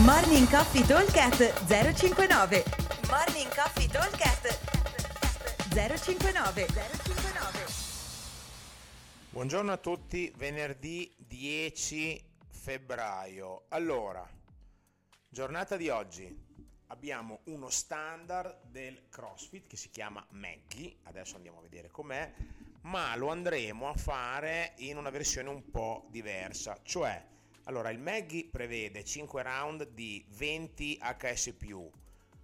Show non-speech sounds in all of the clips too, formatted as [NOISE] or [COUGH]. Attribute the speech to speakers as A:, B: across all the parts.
A: Morning Coffee Talkcast 059 Morning Coffee Talkcast 059 059
B: Buongiorno a tutti, venerdì 10 febbraio. Allora, giornata di oggi. Abbiamo uno standard del CrossFit che si chiama Maggie, adesso andiamo a vedere com'è, ma lo andremo a fare in una versione un po' diversa, cioè allora, il Maggie prevede 5 round di 20 HS+,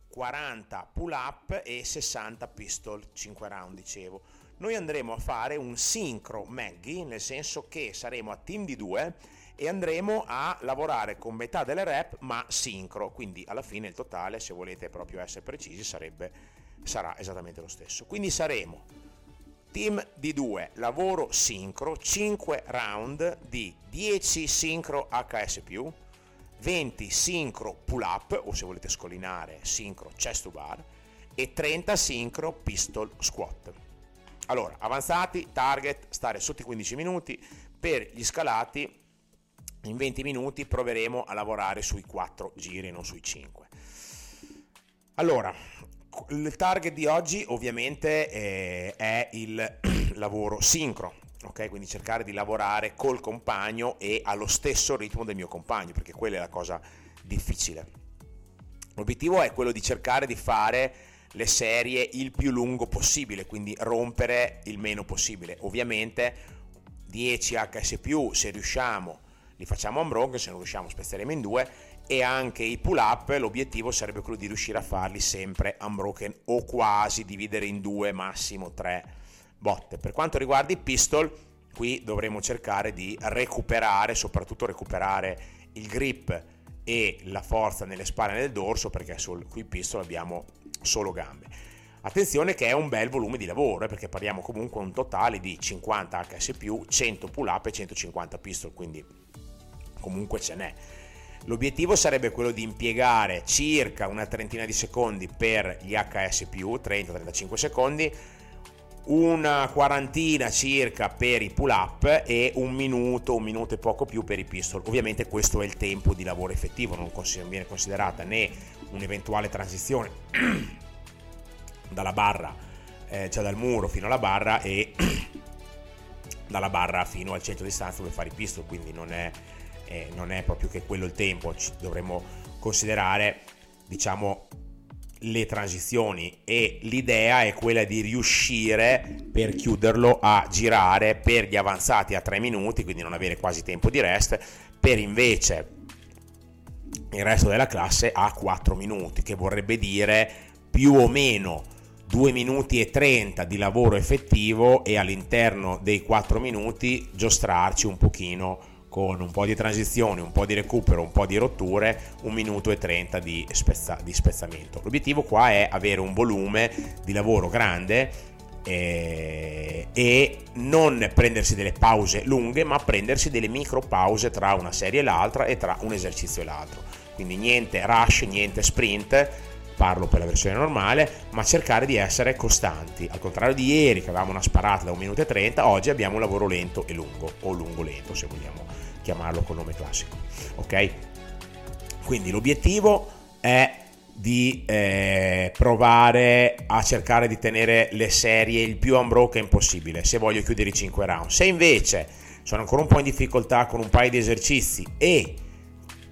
B: 40 pull up e 60 pistol, 5 round dicevo. Noi andremo a fare un sincro Maggie, nel senso che saremo a team di 2 e andremo a lavorare con metà delle rep ma sincro, quindi alla fine il totale, se volete proprio essere precisi, sarebbe, sarà esattamente lo stesso. Quindi saremo team di 2, lavoro sincro, 5 round di 10 sincro HS+, 20 sincro pull up o se volete scollinare sincro chest to bar e 30 sincro pistol squat. Allora, avanzati, target, stare sotto i 15 minuti, per gli scalati in 20 minuti proveremo a lavorare sui 4 giri, non sui 5. Allora, il target di oggi ovviamente eh, è il [CLEARS THROAT] lavoro sincro, ok? Quindi cercare di lavorare col compagno e allo stesso ritmo del mio compagno, perché quella è la cosa difficile. L'obiettivo è quello di cercare di fare le serie il più lungo possibile, quindi rompere il meno possibile. Ovviamente 10 HS+, se riusciamo, li facciamo unbroken, se non riusciamo spezzeremo in due e anche i pull up l'obiettivo sarebbe quello di riuscire a farli sempre unbroken o quasi dividere in due massimo tre botte. Per quanto riguarda i pistol qui dovremo cercare di recuperare soprattutto recuperare il grip e la forza nelle spalle e nel dorso perché sul qui pistol abbiamo solo gambe. Attenzione che è un bel volume di lavoro eh, perché parliamo comunque un totale di 50 HS+, 100 pull up e 150 pistol quindi comunque ce n'è L'obiettivo sarebbe quello di impiegare circa una trentina di secondi per gli HS+, 30-35 secondi, una quarantina circa per i pull up e un minuto, un minuto e poco più per i pistol. Ovviamente questo è il tempo di lavoro effettivo, non viene considerata né un'eventuale transizione [CLEARS THROAT] dalla barra, eh, cioè dal muro fino alla barra e [CLEARS THROAT] dalla barra fino al centro di distanza dove fare i pistol, quindi non è eh, non è proprio che quello il tempo, ci dovremmo considerare diciamo le transizioni e l'idea è quella di riuscire per chiuderlo a girare per gli avanzati a 3 minuti, quindi non avere quasi tempo di rest, per invece il resto della classe a 4 minuti, che vorrebbe dire più o meno 2 minuti e 30 di lavoro effettivo e all'interno dei 4 minuti giostrarci un pochino con un po' di transizione, un po' di recupero, un po' di rotture, un minuto e 30 di, spezza, di spezzamento. L'obiettivo qua è avere un volume di lavoro grande eh, e non prendersi delle pause lunghe, ma prendersi delle micro pause tra una serie e l'altra e tra un esercizio e l'altro. Quindi niente rush, niente sprint, parlo per la versione normale, ma cercare di essere costanti. Al contrario di ieri che avevamo una sparata da 1 minuto e 30, oggi abbiamo un lavoro lento e lungo, o lungo lento se vogliamo chiamarlo col nome classico. Ok? Quindi l'obiettivo è di eh, provare a cercare di tenere le serie il più unbroken possibile se voglio chiudere i 5 round. Se invece sono ancora un po' in difficoltà con un paio di esercizi e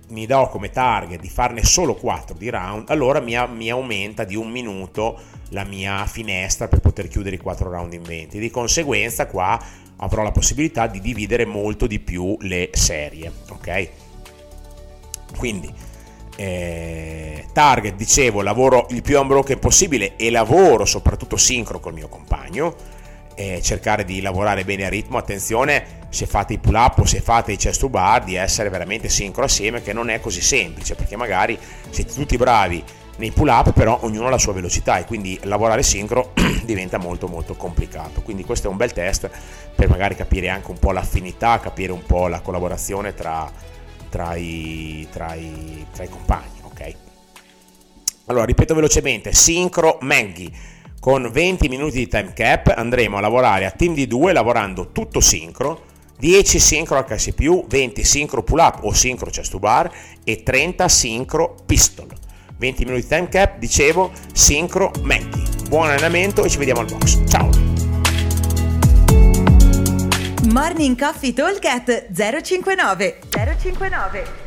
B: mi do come target di farne solo 4 di round, allora mi, mi, aumenta di un minuto la mia finestra per poter chiudere i 4 round in 20. Di conseguenza qua avrò la possibilità di dividere molto di più le serie, ok? Quindi eh, target, dicevo, lavoro il più unbroken possibile e lavoro soprattutto sincro col mio compagno. Eh, cercare di lavorare bene a ritmo, attenzione se fate i pull up o se fate i chest to bar di essere veramente sincro assieme che non è così semplice perché magari siete tutti bravi nei pull up però ognuno ha la sua velocità e quindi lavorare sincro [CLEARS THROAT] diventa molto molto complicato. Quindi questo è un bel test per magari capire anche un po' l'affinità capire un po' la collaborazione tra, tra, i, tra, i, tra i compagni ok? Allora ripeto velocemente sincro Maggie con 20 minuti di time cap andremo a lavorare a team di 2 lavorando tutto sincro 10 sincro HC+, 20 sincro pull up o sincro chest to bar e 30 sincro pistol. 20 minuti time cap, dicevo, sincro Mackie. Buon allenamento e ci vediamo al box. Ciao!
A: Morning Coffee Talk 059 059